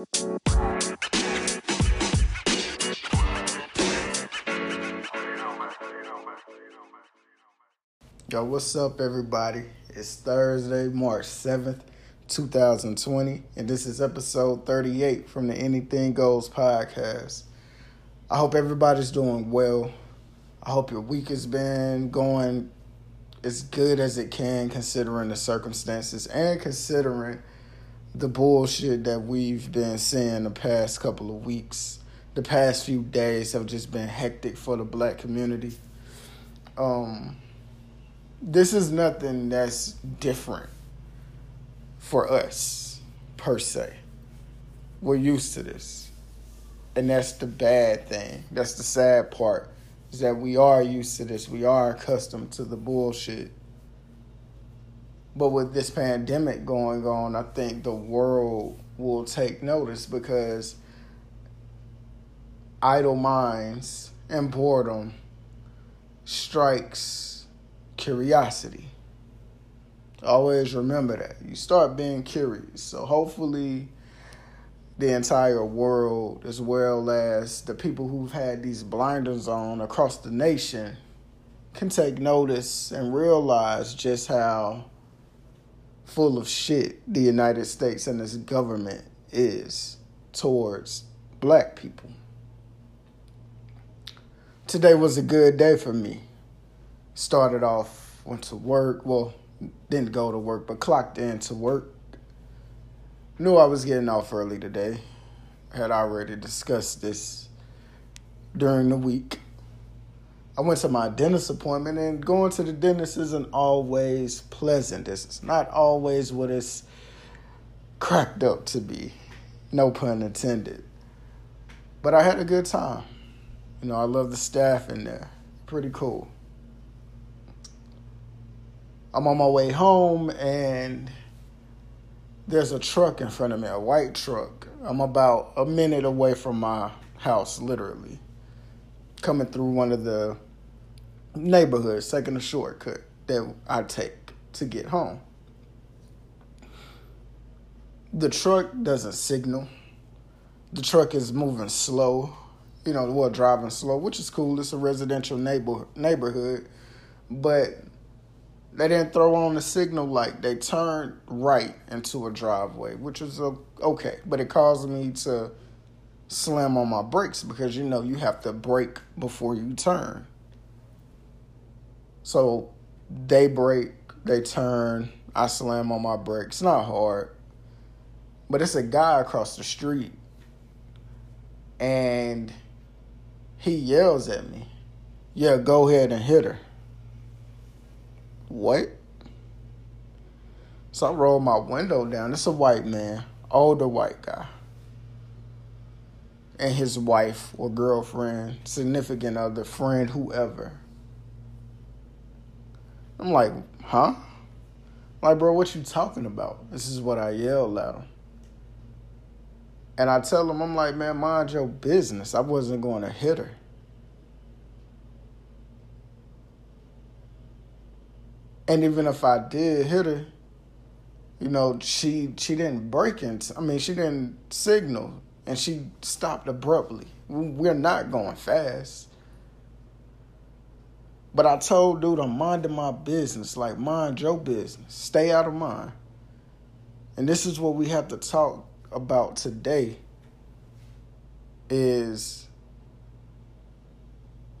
Yo, what's up, everybody? It's Thursday, March 7th, 2020, and this is episode 38 from the Anything Goes podcast. I hope everybody's doing well. I hope your week has been going as good as it can considering the circumstances and considering the bullshit that we've been seeing the past couple of weeks. The past few days have just been hectic for the black community. Um this is nothing that's different for us per se. We're used to this. And that's the bad thing. That's the sad part. Is that we are used to this. We are accustomed to the bullshit. But with this pandemic going on, I think the world will take notice because idle minds and boredom strikes curiosity. Always remember that. You start being curious. So hopefully the entire world as well as the people who've had these blinders on across the nation can take notice and realize just how full of shit the United States and its government is towards black people. Today was a good day for me started off, went to work. Well, didn't go to work, but clocked in to work. Knew I was getting off early today. Had already discussed this during the week. I went to my dentist appointment, and going to the dentist isn't always pleasant. It's not always what it's cracked up to be. No pun intended. But I had a good time. You know, I love the staff in there. Pretty cool. I'm on my way home and there's a truck in front of me, a white truck. I'm about a minute away from my house, literally, coming through one of the neighborhoods, taking a shortcut that I take to get home. The truck doesn't signal. The truck is moving slow, you know, well, driving slow, which is cool. It's a residential neighbor neighborhood, but they didn't throw on the signal light. They turned right into a driveway, which was okay, but it caused me to slam on my brakes because you know you have to brake before you turn. So they brake, they turn, I slam on my brakes. Not hard, but it's a guy across the street, and he yells at me, "Yeah, go ahead and hit her." What? So I roll my window down. It's a white man, older white guy. And his wife or girlfriend, significant other, friend, whoever. I'm like, huh? Like, bro, what you talking about? This is what I yelled at him. And I tell him, I'm like, man, mind your business. I wasn't going to hit her. And even if I did hit her, you know, she she didn't break into. I mean, she didn't signal, and she stopped abruptly. We're not going fast. But I told dude I'm minding my business, like mind your business. Stay out of mine. And this is what we have to talk about today is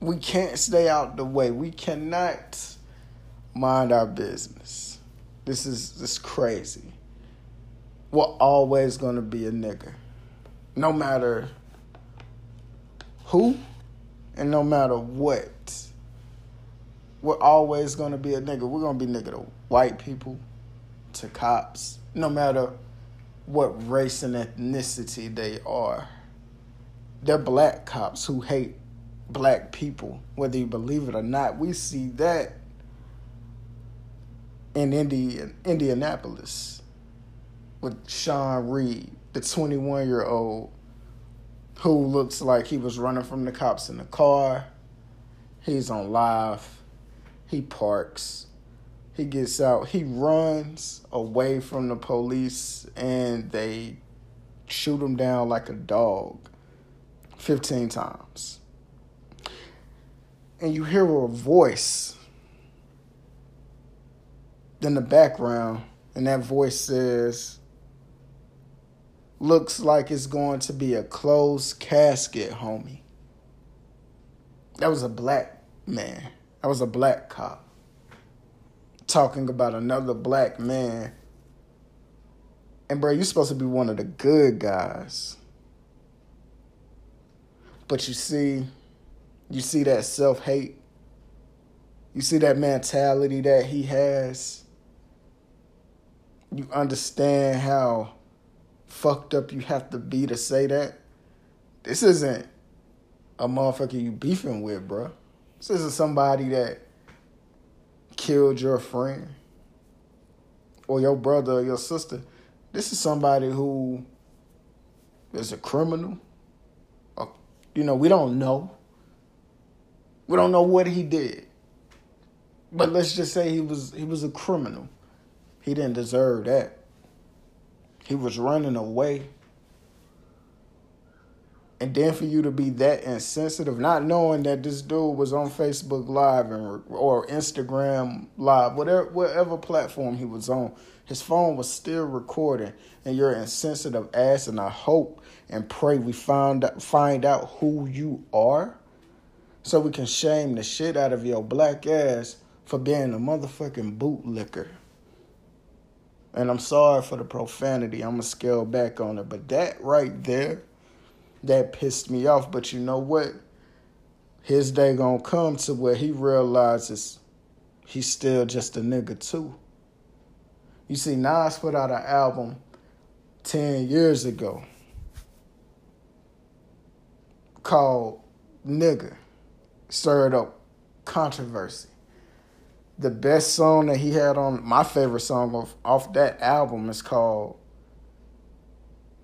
we can't stay out the way. We cannot mind our business. This is this crazy. We're always gonna be a nigga. No matter who and no matter what. We're always gonna be a nigga. We're gonna be nigga to white people, to cops, no matter what race and ethnicity they are. They're black cops who hate black people, whether you believe it or not. We see that in Indi- Indianapolis with Sean Reed, the 21 year old who looks like he was running from the cops in the car. He's on live. He parks. He gets out. He runs away from the police and they shoot him down like a dog 15 times. And you hear a voice in the background, and that voice says, Looks like it's going to be a closed casket, homie. That was a black man. That was a black cop talking about another black man. And bro, you're supposed to be one of the good guys. But you see, you see that self hate. You see that mentality that he has. You understand how fucked up you have to be to say that. This isn't a motherfucker you beefing with, bro. This isn't somebody that killed your friend or your brother or your sister. This is somebody who is a criminal. Uh, you know, we don't know. We don't know what he did. But let's just say he was he was a criminal. He didn't deserve that. He was running away. And then for you to be that insensitive, not knowing that this dude was on Facebook Live and, or Instagram Live, whatever whatever platform he was on, his phone was still recording, and you're insensitive ass. And I hope and pray we find find out who you are, so we can shame the shit out of your black ass for being a motherfucking bootlicker. And I'm sorry for the profanity. I'm gonna scale back on it, but that right there, that pissed me off. But you know what? His day gonna come to where he realizes he's still just a nigga too. You see, Nas put out an album 10 years ago called Nigga, stirred up controversy. The best song that he had on my favorite song of, off that album is called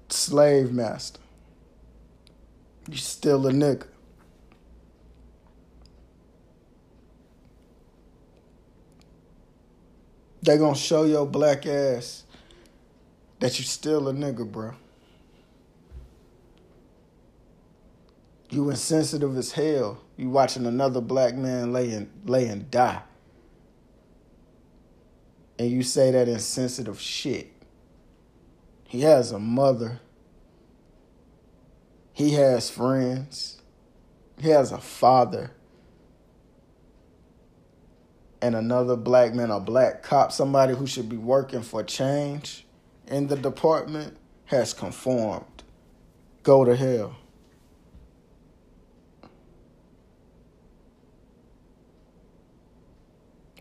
Slave Master. You still a nigga. They gonna show your black ass that you still a nigga, bro. You insensitive as hell. You watching another black man lay and lay and die. And you say that insensitive shit. He has a mother. He has friends. He has a father and another black man, a black cop, somebody who should be working for change in the department, has conformed. Go to hell.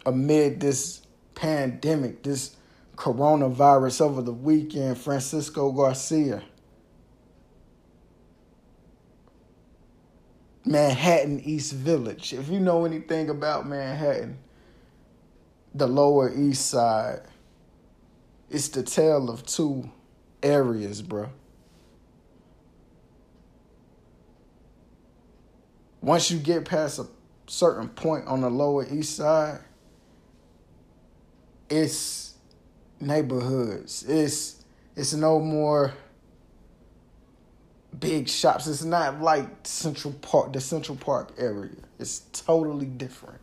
Amid this pandemic, this coronavirus over the weekend, Francisco Garcia, Manhattan East Village. If you know anything about Manhattan, the Lower East Side, it's the tale of two areas, bro. Once you get past a certain point on the Lower East Side, it's neighborhoods. It's it's no more big shops. It's not like Central Park, the Central Park area. It's totally different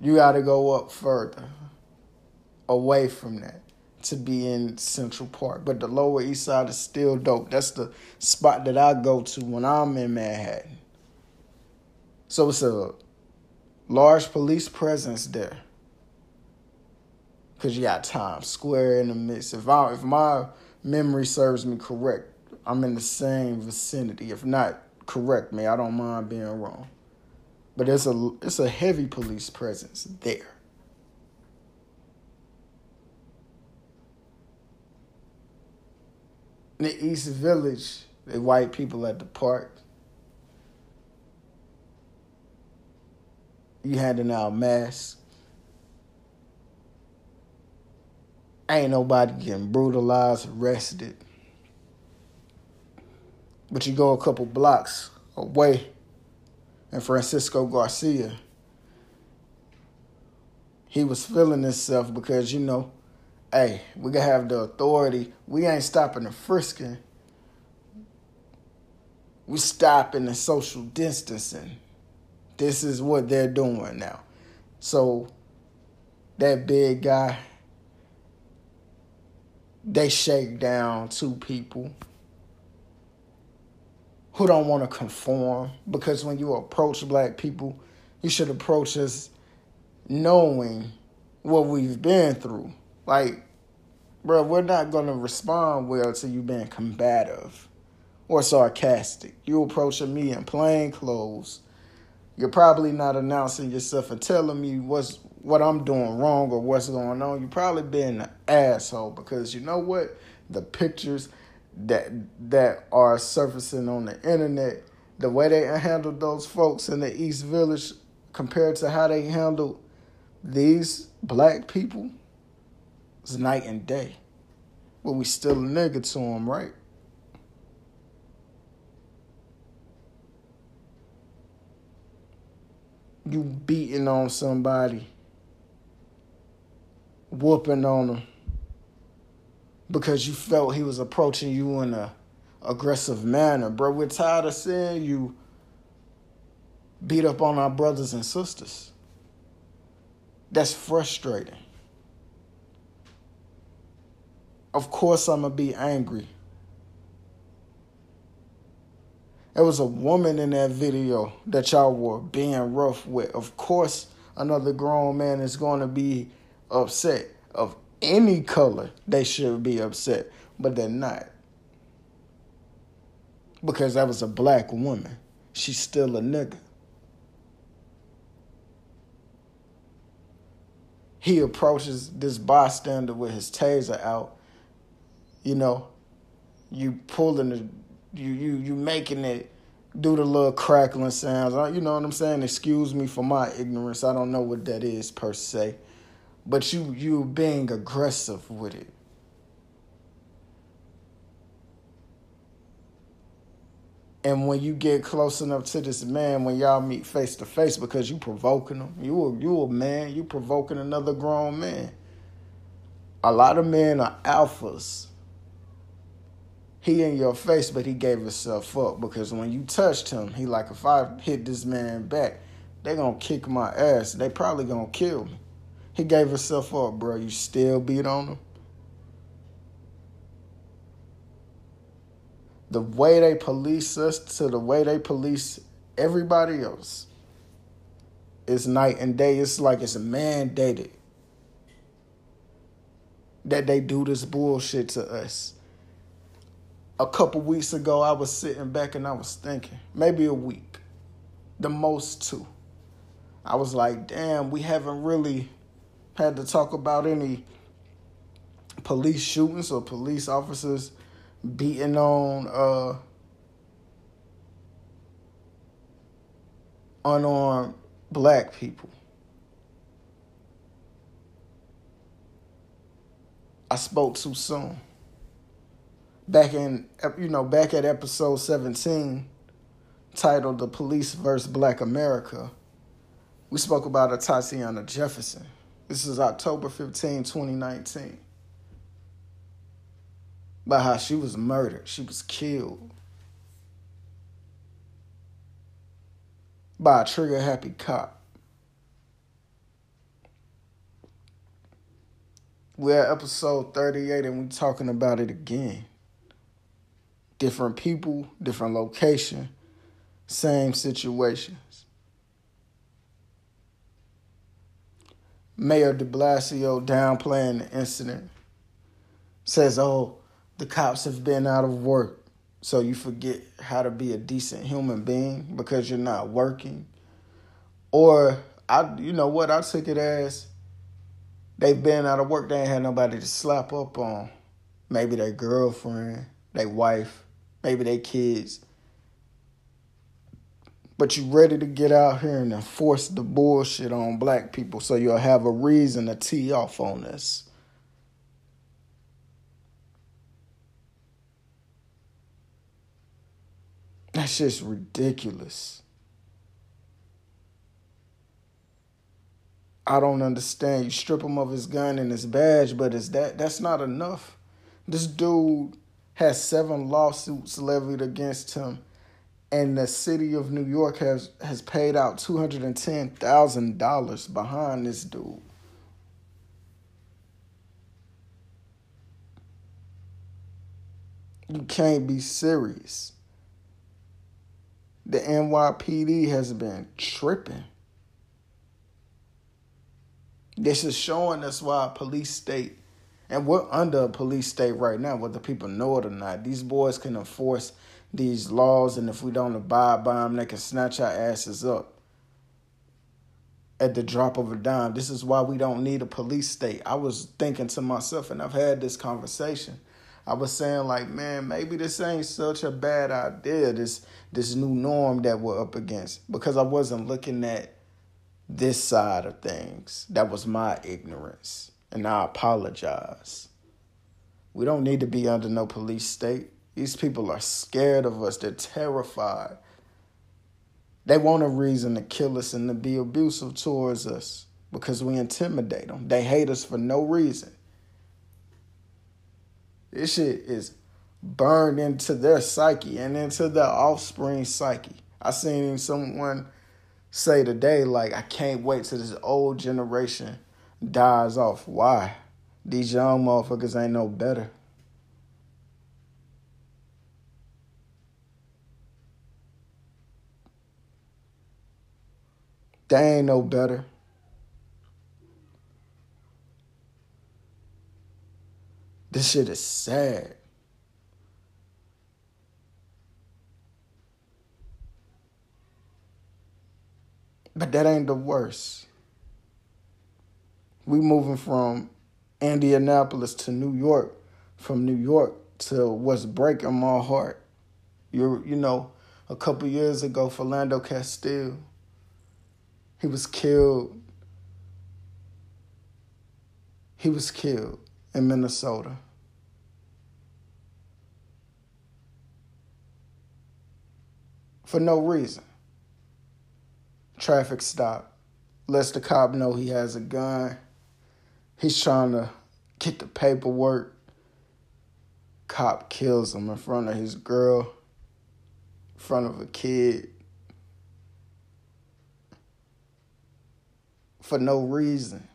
you got to go up further away from that to be in Central Park. But the Lower East Side is still dope. That's the spot that I go to when I'm in Manhattan. So it's a large police presence there. Cause you got Times Square in the midst. If I if my memory serves me correct, I'm in the same vicinity. If not, correct me. I don't mind being wrong. But it's a it's a heavy police presence there. In the East Village, the white people at the park. You handing out masks. Ain't nobody getting brutalized, arrested. But you go a couple blocks away and Francisco Garcia. He was feeling himself because, you know, hey, we gotta have the authority. We ain't stopping the frisking. We stopping the social distancing. This is what they're doing now. So that big guy, they shake down two people who don't want to conform because when you approach black people, you should approach us knowing what we've been through. Like, bro, we're not going to respond well to you being combative or sarcastic. You approaching me in plain clothes. You're probably not announcing yourself and telling me what's what I'm doing wrong or what's going on. You're probably being an asshole because you know what? The pictures that that are surfacing on the internet, the way they handled those folks in the East Village compared to how they handled these black people is night and day. But we still a nigga to them, right? You beating on somebody, whooping on them because you felt he was approaching you in a aggressive manner, bro. We're tired of seeing you beat up on our brothers and sisters. That's frustrating. Of course, I'm gonna be angry. There was a woman in that video that y'all were being rough with. Of course, another grown man is going to be upset. Of any color, they should be upset, but they're not. Because that was a black woman. She's still a nigga. He approaches this bystander with his taser out. You know, you pulling the, you you you making it do the little crackling sounds. You know what I'm saying? Excuse me for my ignorance. I don't know what that is per se but you you being aggressive with it. And when you get close enough to this man, when y'all meet face to face, because you provoking him, you a, you a man, you provoking another grown man. A lot of men are alphas. He in your face, but he gave himself up because when you touched him, he like, if I hit this man back, they gonna kick my ass. They probably gonna kill me. He gave himself up, bro. You still beat on him. The way they police us to the way they police everybody else is night and day. It's like it's mandated that they do this bullshit to us. A couple weeks ago, I was sitting back and I was thinking, maybe a week, the most two. I was like, damn, we haven't really had to talk about any police shootings or police officers beating on uh, unarmed black people. I spoke too soon. Back in, you know, back at episode 17, titled The Police versus Black America, we spoke about Atatiana Jefferson. This is October 15, 2019. About how she was murdered. She was killed by a trigger happy cop. We're at episode 38 and we're talking about it again. Different people, different location, same situation. Mayor de Blasio downplaying the incident. Says, oh, the cops have been out of work. So you forget how to be a decent human being because you're not working. Or I you know what, I took it as they've been out of work, they ain't had nobody to slap up on. Maybe their girlfriend, their wife, maybe their kids but you're ready to get out here and enforce the bullshit on black people so you'll have a reason to tee off on this. That's just ridiculous. I don't understand. You strip him of his gun and his badge, but is that that's not enough? This dude has seven lawsuits levied against him, and the city of New York has has paid out two hundred and ten thousand dollars behind this dude. You can't be serious. The NYPD has been tripping. This is showing us why police state, and we're under a police state right now, whether people know it or not. These boys can enforce these laws, and if we don't abide by them, they can snatch our asses up at the drop of a dime. This is why we don't need a police state. I was thinking to myself, and I've had this conversation. I was saying like, man, maybe this ain't such a bad idea. This this new norm that we're up against because I wasn't looking at this side of things. That was my ignorance, and I apologize. We don't need to be under no police state. These people are scared of us. They're terrified. They want a reason to kill us and to be abusive towards us because we intimidate them. They hate us for no reason. This shit is burned into their psyche and into their offspring psyche. I seen someone say today, like, I can't wait till this old generation dies off. Why? These young motherfuckers ain't no better. They ain't no better. This shit is sad. But that ain't the worst. We moving from Indianapolis to New York, from New York to what's breaking my heart. You you know, a couple years ago, Philando Castile, he was killed. He was killed in Minnesota. for no reason. Traffic stop. Lets the cop know he has a gun. He's trying to get the paperwork. Cop kills him in front of his girl, in front of a kid. For no reason.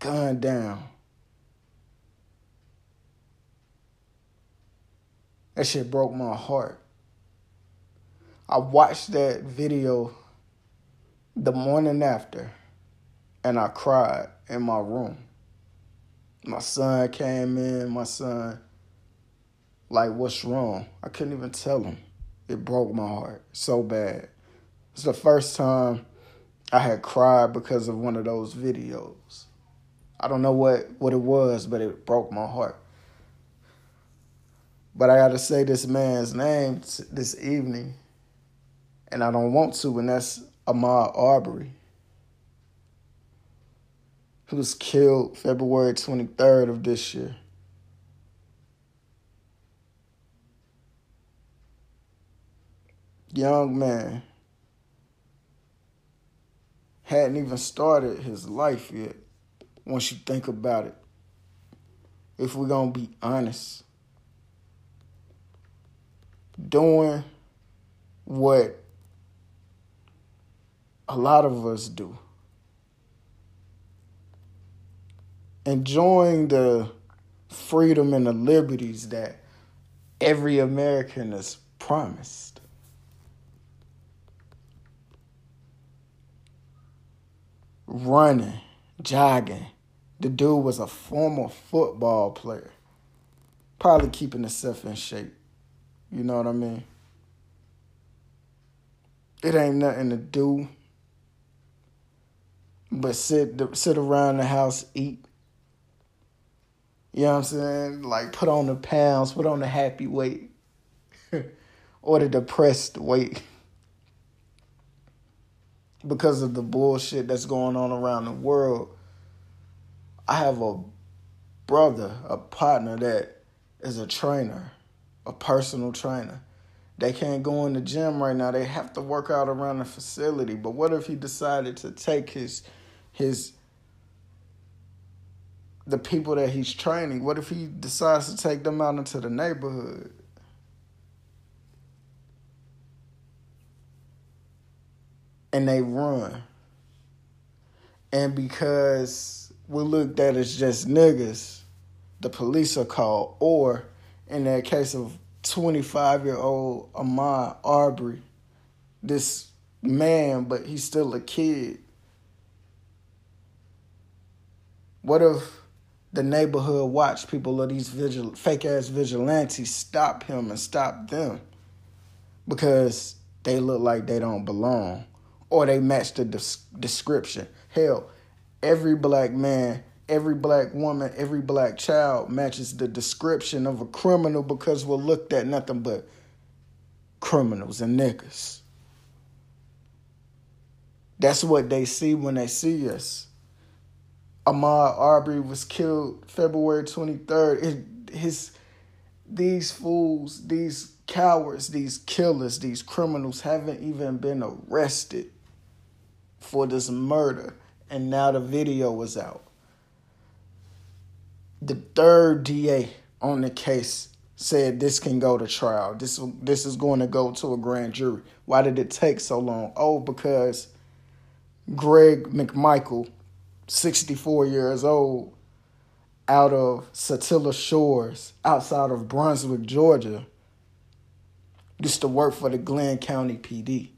Gun down. That shit broke my heart. I watched that video the morning after and I cried in my room. My son came in, my son, like, what's wrong? I couldn't even tell him. It broke my heart so bad. It's the first time I had cried because of one of those videos. I don't know what, what it was, but it broke my heart. But I got to say this man's name this evening and I don't want to, and that's Ahmaud Arbery. He was killed February 23rd of this year. Young man hadn't even started his life yet. Once you think about it, if we're gonna be honest, doing what a lot of us do. Enjoying the freedom and the liberties that every American is promised. Running, jogging. The dude was a former football player. Probably keeping himself in shape. You know what I mean? It ain't nothing to do but sit sit around the house, eat. You know what I'm saying? Like put on the pounds, put on the happy weight, or the depressed weight. Because of the bullshit that's going on around the world. I have a brother, a partner that is a trainer, a personal trainer. They can't go in the gym right now. They have to work out around the facility. But what if he decided to take his his the people that he's training? What if he decides to take them out into the neighborhood? And they run. And because we looked at as just niggas, the police are called. Or in that case of 25 year old Ahmaud Arbery, this man, but he's still a kid. What if the neighborhood watch people of these vigil- fake ass vigilantes stop him and stop them because they look like they don't belong or they match the des- description? Hell, every black man every black woman, every black child matches the description of a criminal because we're looked at nothing but criminals and niggas. That's what they see when they see us. Ahmaud Arbery was killed February 23rd. It, his these fools, these cowards, these killers, these criminals haven't even been arrested for this murder. And now the video was out the third DA on the case said this can go to trial. This this is going to go to a grand jury. Why did it take so long? Oh, because Greg McMichael, 64 years old, out of Satilla Shores, outside of Brunswick, Georgia, used to work for the Glynn County PD.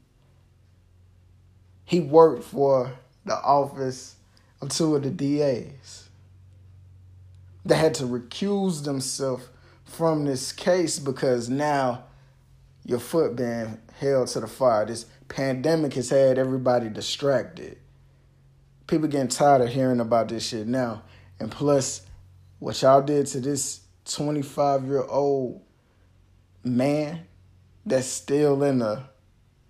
He worked for the office of two of the DAs they had to recuse themselves from this case because now your foot being held to the fire. This pandemic has had everybody distracted. People getting tired of hearing about this shit now. And plus, what y'all did to this 25 year old man that's still in the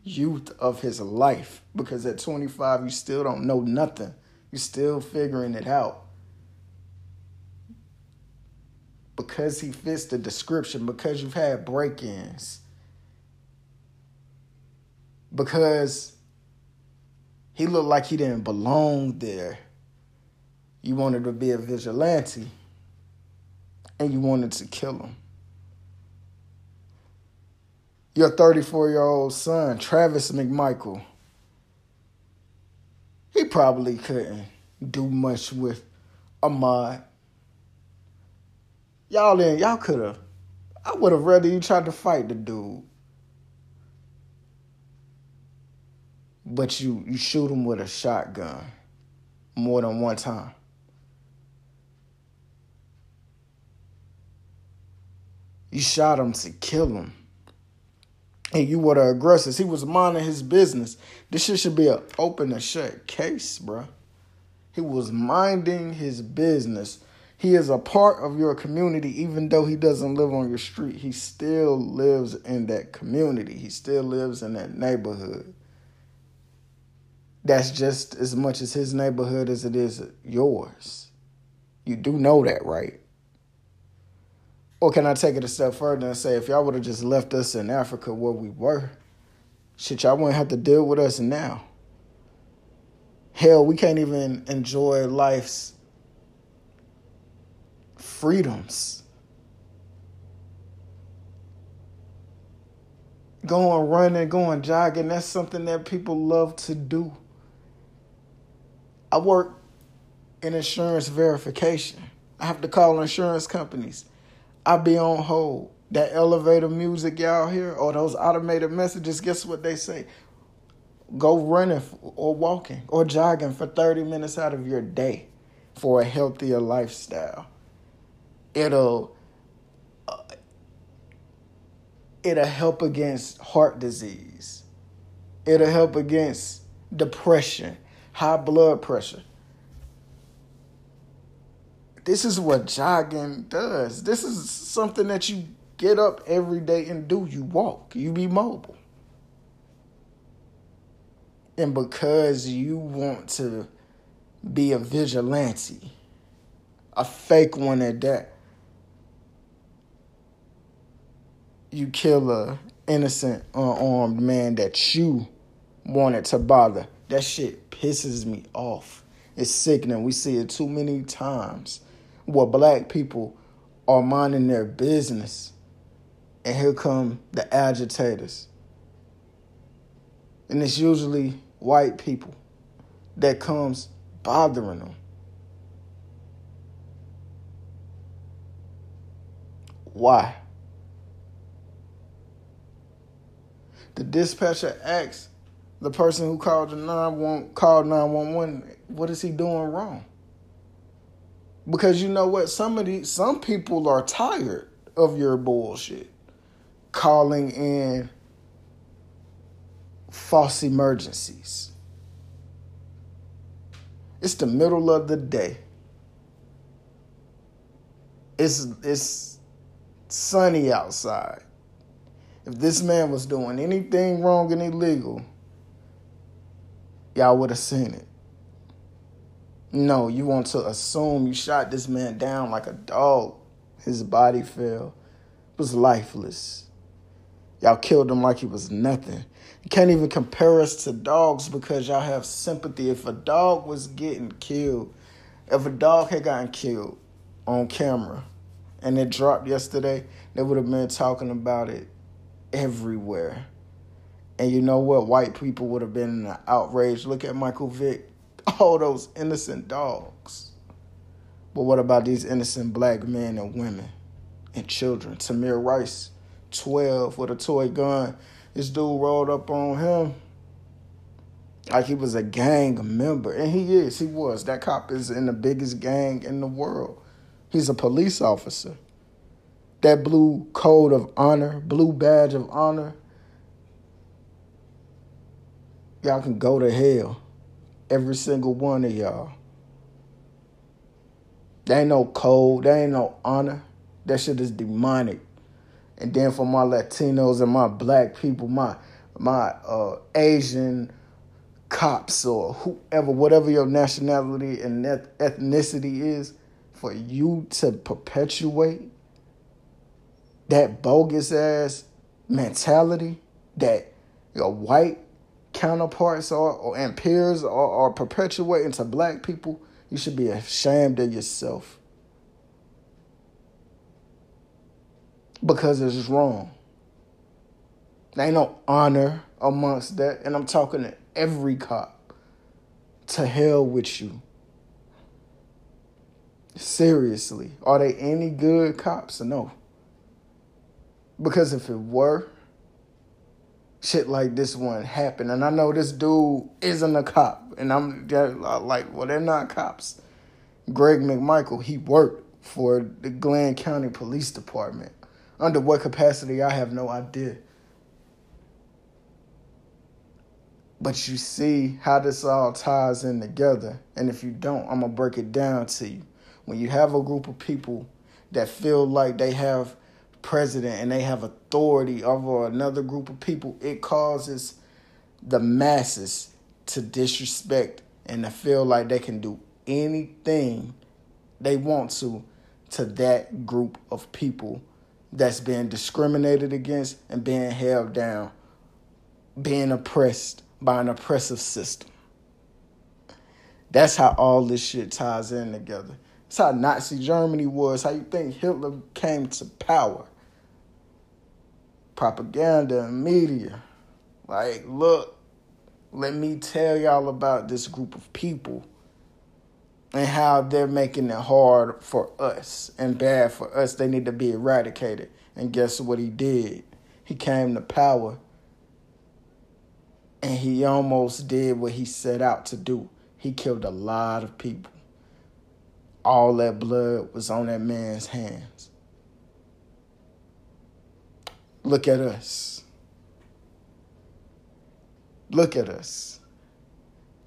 youth of his life because at 25 you still don't know nothing. You're still figuring it out. because he fits the description, because you've had break ins, because he looked like he didn't belong there. You wanted to be a vigilante and you wanted to kill him. Your 34 year old son, Travis McMichael, he probably couldn't do much with Ahmaud Y'all in y'all could have. I would have rather you tried to fight the dude. But you you shoot him with a shotgun more than one time. You shot him to kill him. And you were the aggressors. He was minding his business. This shit should be an open and shut case, bro. He was minding his business he is a part of your community, even though he doesn't live on your street. He still lives in that community. He still lives in that neighborhood. That's just as much as his neighborhood as it is yours. You do know that, right? Or can I take it a step further and say, if y'all would have just left us in Africa where we were, shit, y'all wouldn't have to deal with us now. Hell, we can't even enjoy life's freedoms. Going running, going jogging, that's something that people love to do. I work in insurance verification. I have to call insurance companies. I be on hold. That elevator music y'all hear or those automated messages, guess what they say? Go running or walking or jogging for 30 minutes out of your day for a healthier lifestyle it'll uh, it'll help against heart disease. It'll help against depression, high blood pressure. This is what jogging does. This is something that you get up every day and do. You walk, you be mobile. And because you want to be a vigilante, a fake one at that, you kill a innocent, uh, unarmed man that you wanted to bother. That shit pisses me off. It's sickening. We see it too many times where black people are minding their business. And here come the agitators. And it's usually white people that comes bothering them. Why? The dispatcher asks the person who called the 911 called 911, what is he doing wrong? Because you know what? Some of these some people are tired of your bullshit. Calling in false emergencies. It's the middle of the day. It's it's sunny outside. If this man was doing anything wrong and illegal, y'all would have seen it. No, you want to assume you shot this man down like a dog. His body fell. Was lifeless. Y'all killed him like he was nothing. You can't even compare us to dogs because y'all have sympathy. If a dog was getting killed, if a dog had gotten killed on camera and it dropped yesterday, they would have been talking about it everywhere. And you know what? White people would have been in an outrage. Look at Michael Vick, all those innocent dogs. But what about these innocent black men and women and children? Tamir Rice, 12, with a toy gun. This dude rolled up on him like he was a gang member. And he is, he was. That cop is in the biggest gang in the world. He's a police officer that blue code of honor, blue badge of honor, y'all can go to hell. Every single one of y'all. There ain't no code, there ain't no honor. That shit is demonic. And then for my Latinos and my black people, my my uh, Asian cops or whoever, whatever your nationality and ethnicity is, for you to perpetuate that bogus ass mentality that your white counterparts are, or and peers are, are perpetuating to black people, you should be ashamed of yourself. Because it's wrong. There ain't no honor amongst that. And I'm talking to every cop. To hell with you. Seriously. Are they any good cops? No. Because if it were, shit like this one happen. And I know this dude isn't a cop. And I'm like, well, they're not cops. Greg McMichael, he worked for the Glynn County Police Department. Under what capacity, I have no idea. But you see how this all ties in together. And if you don't, I'm going to break it down to you. When you have a group of people that feel like they have president and they have authority over another group of people, it causes the masses to disrespect and to feel like they can do anything they want to to that group of people that's being discriminated against and being held down, being oppressed by an oppressive system. That's how all this shit ties in together. That's how Nazi Germany was, how you think Hitler came to power propaganda and media. Like, look, let me tell y'all about this group of people and how they're making it hard for us and bad for us. They need to be eradicated. And guess what he did? He came to power and he almost did what he set out to do. He killed a lot of people. All that blood was on that man's hands. Look at us. Look at us.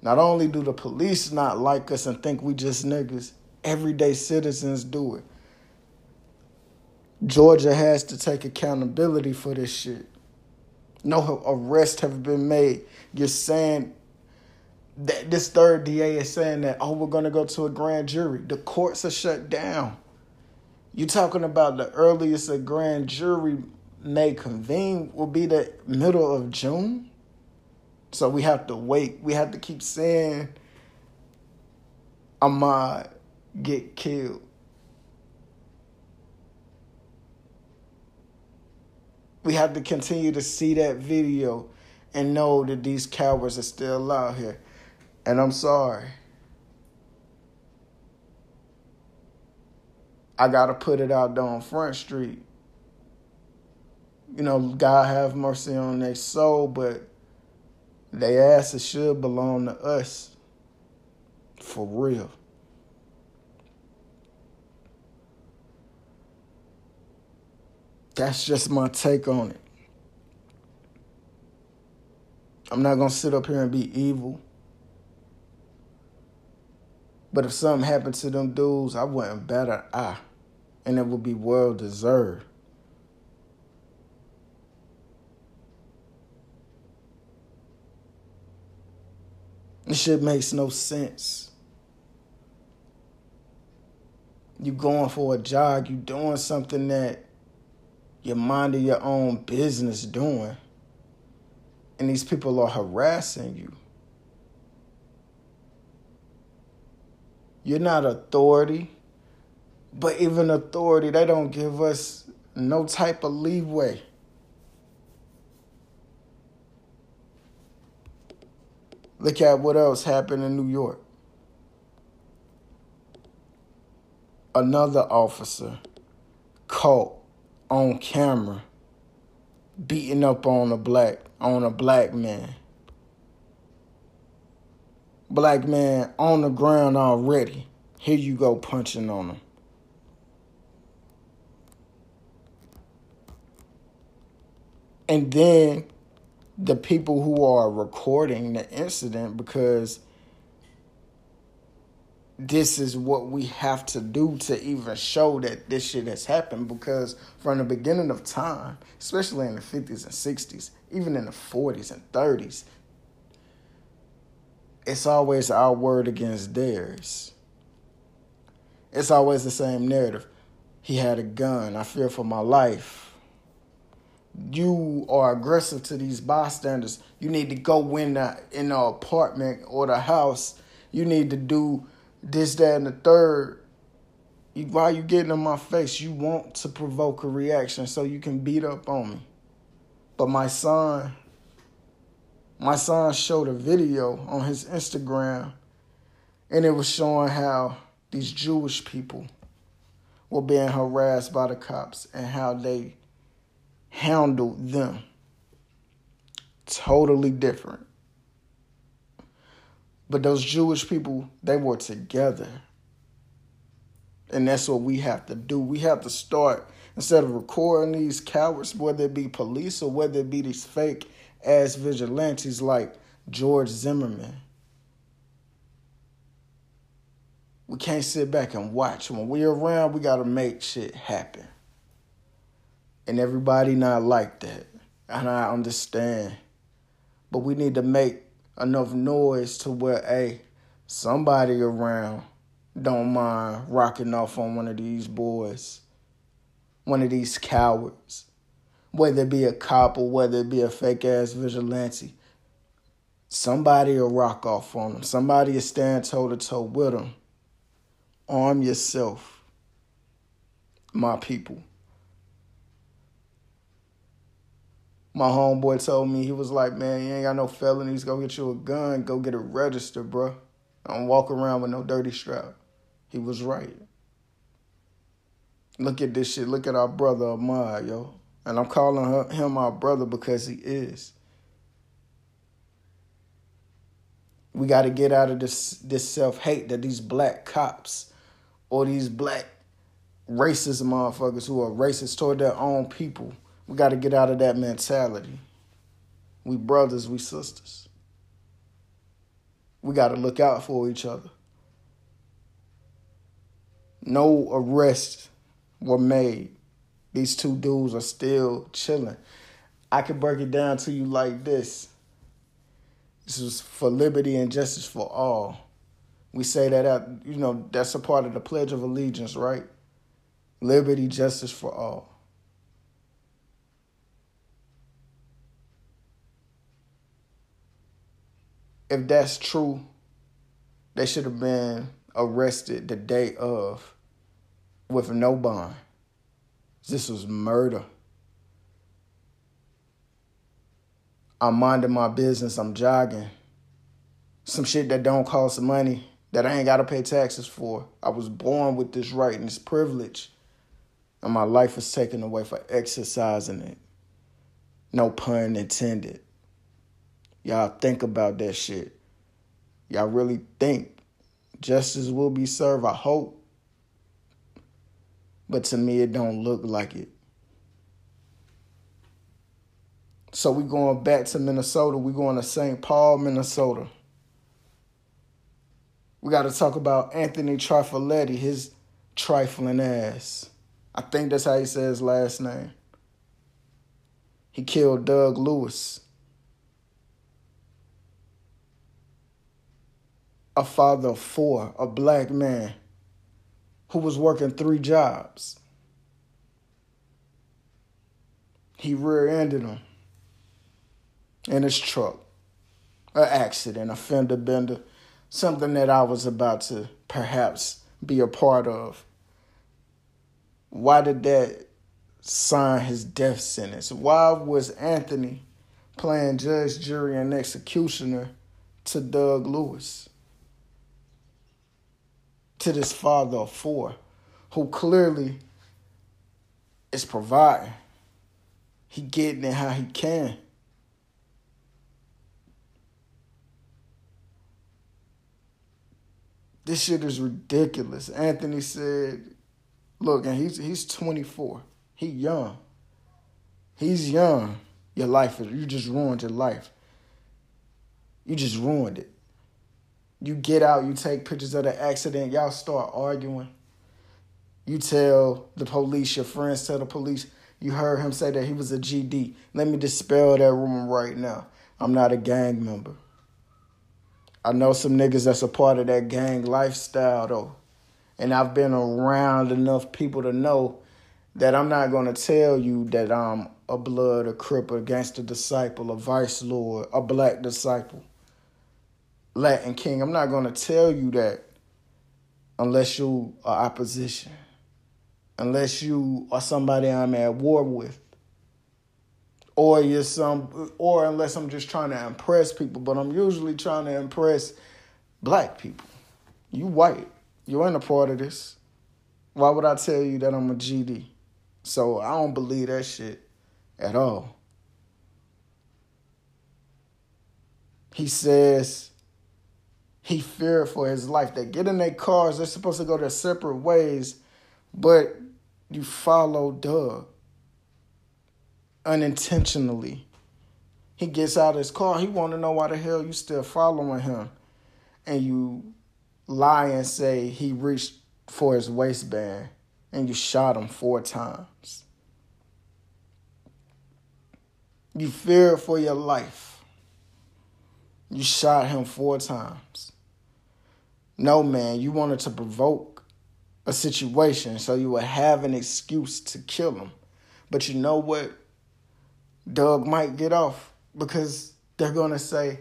Not only do the police not like us and think we just niggas, everyday citizens do it. Georgia has to take accountability for this shit. No arrests have been made. You're saying that this third DA is saying that, oh, we're going to go to a grand jury. The courts are shut down. You're talking about the earliest a grand jury may convene will be the middle of June. So we have to wait. We have to keep saying Ahmaud get killed. We have to continue to see that video and know that these cowards are still out here. And I'm sorry. I gotta put it out there on Front Street. You know, God have mercy on their soul, but they asses should belong to us. For real. That's just my take on it. I'm not gonna sit up here and be evil. But if something happened to them dudes, I wouldn't bat an eye. And it would be well deserved. This shit makes no sense. You going for a jog, you doing something that you're minding your own business doing. And these people are harassing you. You're not authority, but even authority, they don't give us no type of leeway. Look at what else happened in New York. Another officer caught on camera beating up on a black on a black man. Black man on the ground already. Here you go punching on him. And then the people who are recording the incident because this is what we have to do to even show that this shit has happened because from the beginning of time, especially in the 50s and 60s, even in the 40s and 30s, it's always our word against theirs. It's always the same narrative. He had a gun. I fear for my life. You are aggressive to these bystanders. You need to go in the in the apartment or the house. You need to do this, that, and the third. While you getting in my face, you want to provoke a reaction so you can beat up on me. But my son, my son showed a video on his Instagram, and it was showing how these Jewish people were being harassed by the cops and how they handled them. Totally different. But those Jewish people, they were together. And that's what we have to do. We have to start, instead of recording these cowards, whether it be police or whether it be these fake ass vigilantes like George Zimmerman. We can't sit back and watch. When we're around, we got to make shit happen. And everybody not like that. And I understand. But we need to make enough noise to where, hey, somebody around don't mind rocking off on one of these boys, one of these cowards, whether it be a cop or whether it be a fake ass vigilante. Somebody will rock off on them. Somebody will stand toe to toe with them. Arm yourself, my people. My homeboy told me, he was like, man, you ain't got no felonies. Go get you a gun. Go get it registered, bro. Don't walk around with no dirty strap. He was right. Look at this shit. Look at our brother Ahmaud, yo. And I'm calling her, him our brother because he is. We got to get out of this this self hate that these black cops or these black racist motherfuckers who are racist toward their own people we got to get out of that mentality. We brothers, we sisters. We got to look out for each other. No arrests were made. These two dudes are still chilling. I can break it down to you like this. This is for liberty and justice for all. We say that out, you know, that's a part of the Pledge of Allegiance, right? Liberty, justice for all. If that's true, they should have been arrested the day of with no bond. This was murder. I'm minding my business, I'm jogging. Some shit that don't cost money that I ain't gotta pay taxes for. I was born with this right and this privilege. And my life was taken away for exercising it. No pun intended. Y'all think about that shit. Y'all really think justice will be served. I hope. But to me, it don't look like it. So we going back to Minnesota. We going to St. Paul, Minnesota. We got to talk about Anthony Trifiletti, his trifling ass. I think that's how he says last name. He killed Doug Lewis. A father of four, a black man who was working three jobs. He rear ended him in his truck. An accident, a fender bender, something that I was about to perhaps be a part of. Why did that sign his death sentence? Why was Anthony playing judge, jury, and executioner to Doug Lewis? To this father of four, who clearly is providing. He getting it how he can. This shit is ridiculous. Anthony said, look, and he's he's 24. He young. He's young. Your life is you just ruined your life. You just ruined it. You get out, you take pictures of the accident, y'all start arguing. You tell the police, your friends tell the police, you heard him say that he was a GD. Let me dispel that rumor right now. I'm not a gang member. I know some niggas that's a part of that gang lifestyle though. And I've been around enough people to know that I'm not gonna tell you that I'm a blood, a crip, a gangster disciple, a vice lord, a black disciple, Latin king. I'm not gonna tell you that unless you are opposition, unless you are somebody I'm at war with or you're some or unless I'm just trying to impress people, but I'm usually trying to impress black people. You white. You ain't a part of this. Why would I tell you that I'm a GD? So I don't believe that shit at all. He says he feared for his life. They get in their cars, they're supposed to go their separate ways, but you follow Doug unintentionally. He gets out of his car. He want to know why the hell you still following him, and you lie and say he reached for his waistband, and you shot him four times. You feared for your life. You shot him four times. No, man, you wanted to provoke a situation so you would have an excuse to kill him. But you know what? Doug might get off because they're going to say,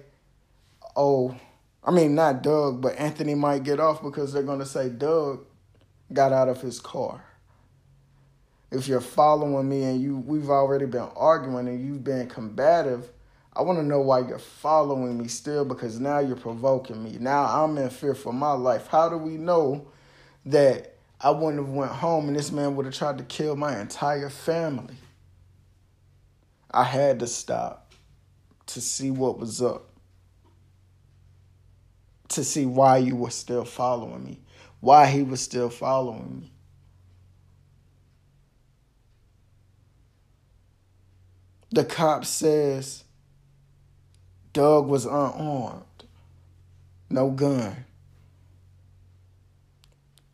oh, I mean, not Doug, but Anthony might get off because they're going to say Doug got out of his car. If you're following me and you we've already been arguing and you've been combative, I want to know why you're following me still because now you're provoking me. Now I'm in fear for my life. How do we know that I wouldn't have went home and this man would have tried to kill my entire family? I had to stop to see what was up, to see why you were still following me, why he was still following me. The cop says Doug was unarmed, no gun.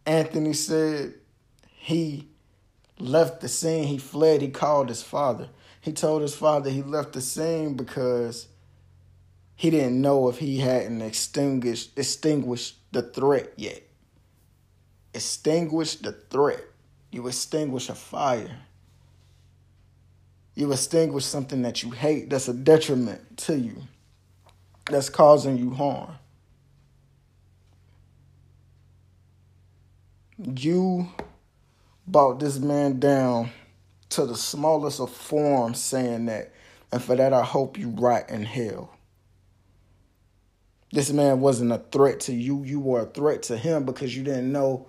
Anthony said he left the scene, he fled, he called his father. He told his father he left the scene because he didn't know if he hadn't extinguished extinguished the threat yet. Extinguish the threat. You extinguish a fire. You extinguish something that you hate that's a detriment to you. That's causing you harm. You brought this man down to the smallest of forms saying that, and for that I hope you rot in hell. This man wasn't a threat to you, you were a threat to him because you didn't know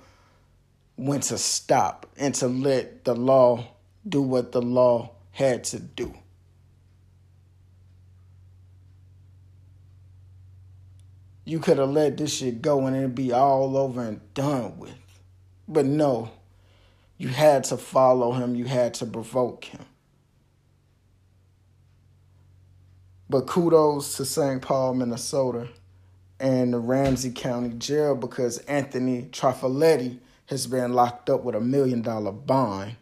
when to stop and to let the law do what the law had to do. You could have let this shit go and it'd be all over and done with. But no, you had to follow him, you had to provoke him. But kudos to St. Paul, Minnesota and the Ramsey County Jail because Anthony Trifiletti has been locked up with a million dollar bond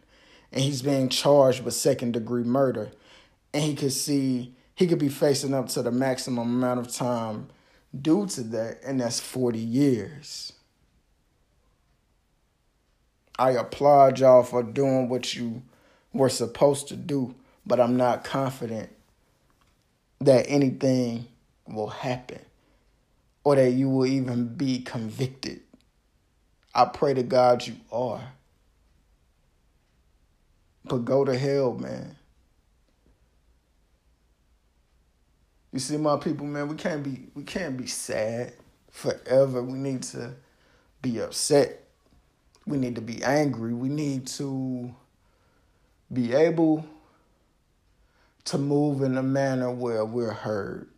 and he's being charged with second degree murder. And he could see he could be facing up to the maximum amount of time due to that, and that's 40 years. I applaud y'all for doing what you were supposed to do, but I'm not confident that anything will happen or that you will even be convicted. I pray to God you are. But go to hell, man. You see, my people, man, we can't be we can't be sad forever. We need to be upset. We need to be angry. We need to be able to move in a manner where we're heard.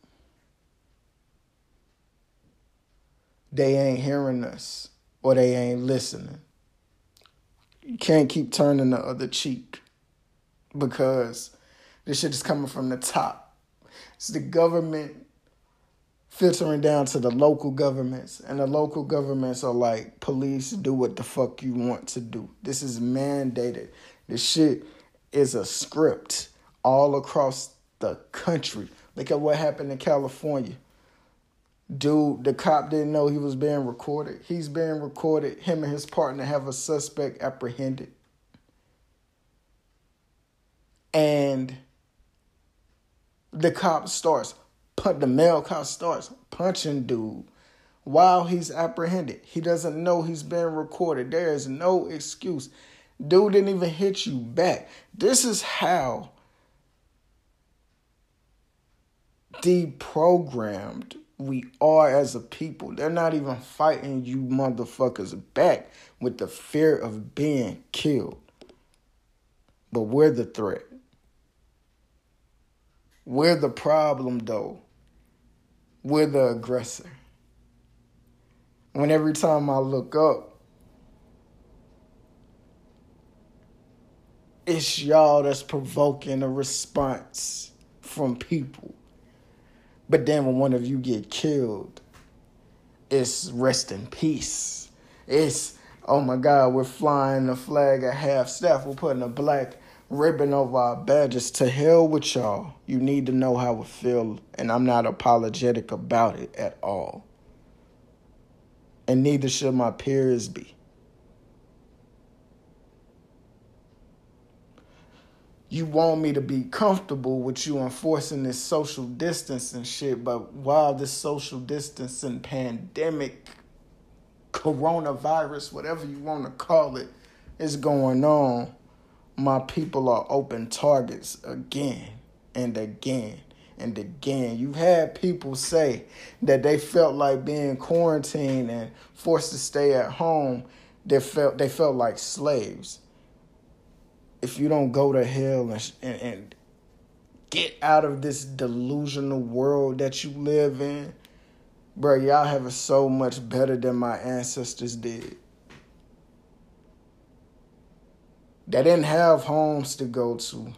they ain't hearing us or they ain't listening. You can't keep turning the other cheek because this shit is coming from the top. It's the government filtering down to the local governments, and the local governments are like, police, do what the fuck you want to do. This is mandated. This shit is a script all across the country. Look at what happened in California. Dude, the cop didn't know he was being recorded. He's being recorded. Him and his partner have a suspect apprehended. And the cop starts, the male cop starts punching dude while he's apprehended. He doesn't know he's being recorded. There is no excuse. Dude didn't even hit you back. This is how deprogrammed we are as a people. They're not even fighting you motherfuckers back with the fear of being killed. But we're the threat. We're the problem, though. We're the aggressor. When every time I look up, it's y'all that's provoking a response from people. But then when one of you get killed, it's rest in peace. It's oh my God, we're flying the flag at half staff. We're putting a black ribbon over our uh, badges. To hell with y'all. You need to know how it feel, and I'm not apologetic about it at all. And neither should my peers be. you want me to be comfortable with you enforcing this social distancing shit, but while this social distancing pandemic, coronavirus, whatever you want to call it, is going on, my people are open targets again and again and again. You've had people say that they felt like being quarantined and forced to stay at home. They felt they felt like slaves if you don't go to hell and, and, and get out of this delusional world that you live in, bro, y'all have it so much better than my ancestors did. They didn't have homes to go to.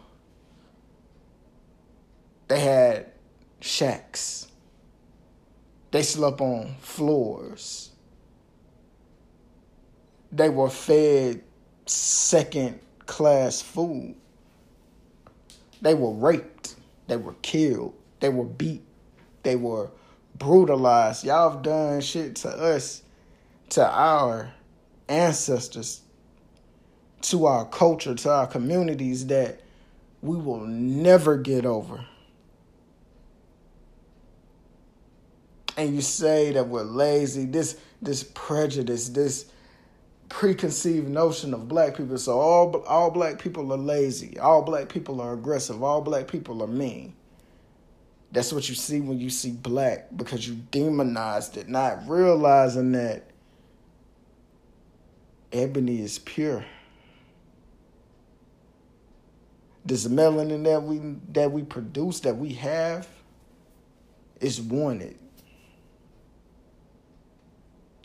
They had shacks. They slept on floors. They were fed second class food. They were raped. They were killed. They were beat. They were brutalized. Y'all have done shit to us, to our ancestors, to our culture, to our communities that we will never get over. and you say that we're lazy, this this prejudice, this preconceived notion of black people. So all all black people are lazy. All black people are aggressive. All black people are mean. That's what you see when you see black because you demonized it, not realizing that ebony is pure. This melanin that we that we produce, that we have, is wanted.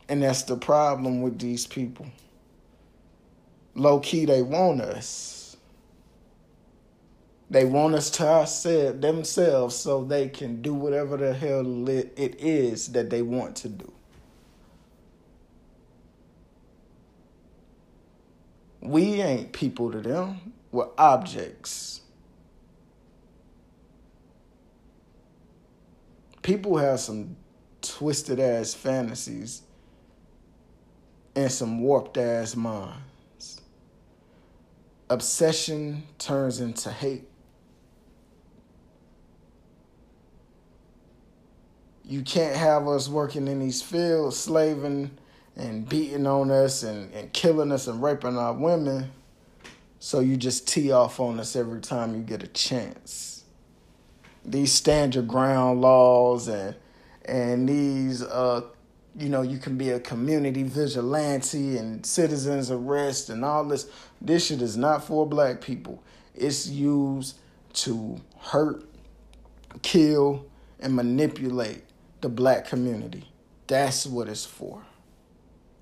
And that's the problem with these people. Low key, they want us. They want us to ourselves, themselves so they can do whatever the hell it is that they want to do. We ain't people to them, we're objects. People have some twisted ass fantasies and some warped ass minds. Obsession turns into hate. You can't have us working in these fields, slaving and beating on us and, and killing us and raping our women. So you just tee off on us every time you get a chance. These stand your ground laws and and these uh, you know, you can be a community vigilante and citizens arrest and all this. This shit is not for black people. It's used to hurt, kill, and manipulate the black community. That's what it's for.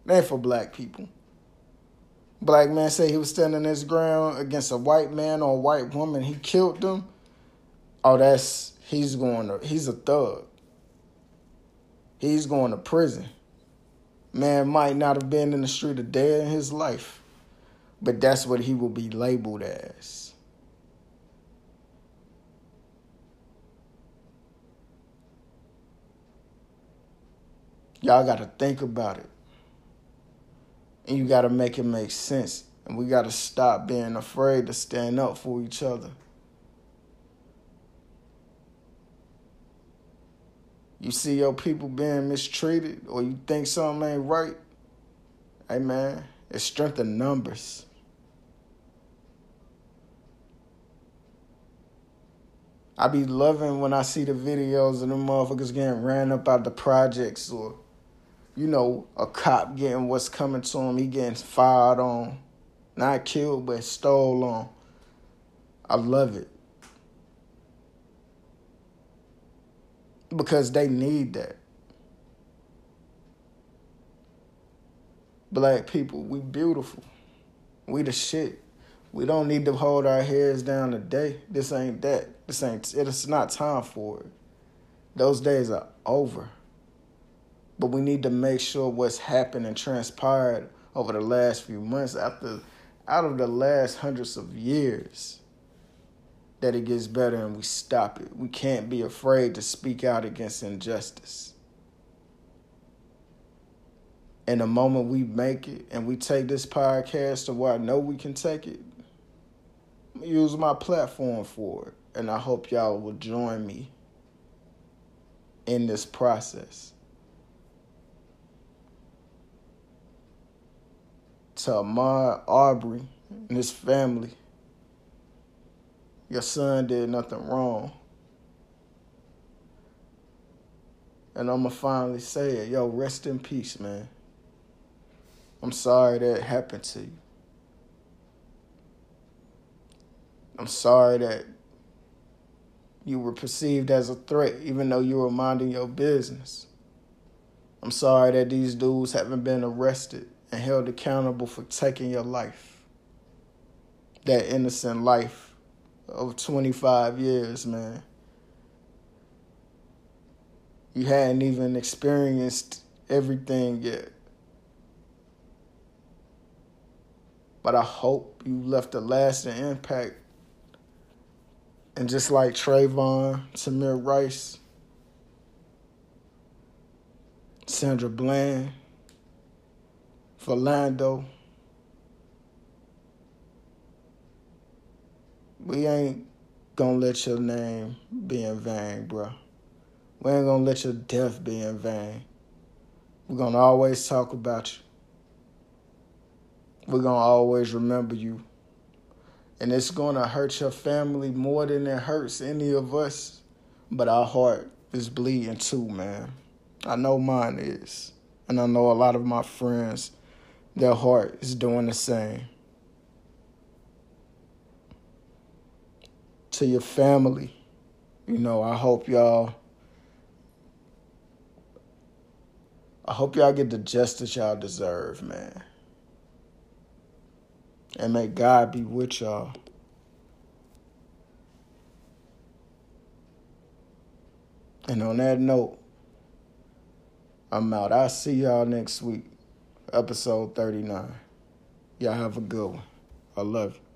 They for black people. Black man say he was standing his ground against a white man or a white woman. He killed them. Oh, that's he's going to he's a thug he's going to prison. Man might not have been in the street a day in his life, but that's what he will be labeled as. Y'all got to think about it. And you got to make it make sense. And we got to stop being afraid to stand up for each other. you see your people being mistreated or you think something ain't right, hey man, it's strength in numbers. I be loving when I see the videos of them motherfuckers getting ran up out the projects or, you know, a cop getting what's coming to him, he getting fired on. Not killed, but stole on. I love it. because they need that. Black people, we beautiful. We the shit. We don't need to hold our heads down today. This ain't that. This ain't it's not time for it. Those days are over. But we need to make sure what's happened and transpired over the last few months after out of the last hundreds of years that it gets better and we stop it. We can't be afraid to speak out against injustice. And the moment we make it and we take this podcast to where I know we can take it, use my platform for it. And I hope y'all will join me in this process. To Ahmaud Arbery and his family, your son did nothing wrong. And I'm going to finally say it. Yo, rest in peace, man. I'm sorry that happened to you. I'm sorry that you were perceived as a threat, even though you were minding your business. I'm sorry that these dudes haven't been arrested and held accountable for taking your life. That innocent life of 25 years, man. You hadn't even experienced everything yet. But I hope you left a lasting impact. And just like Trayvon, Tamir Rice, Sandra Bland, Philando, we ain't gonna let your name be in vain, bro. We ain't gonna let your death be in vain. We're gonna always talk about you. We're gonna always remember you. And it's gonna hurt your family more than it hurts any of us. But our heart is bleeding too, man. I know mine is. And I know a lot of my friends, their heart is doing the same. To your family, you know, I hope y'all I hope y'all get the justice y'all deserve, man. And may God be with y'all. And on that note, I'm out. I'll see y'all next week, episode 39. Y'all have a good one. I love you.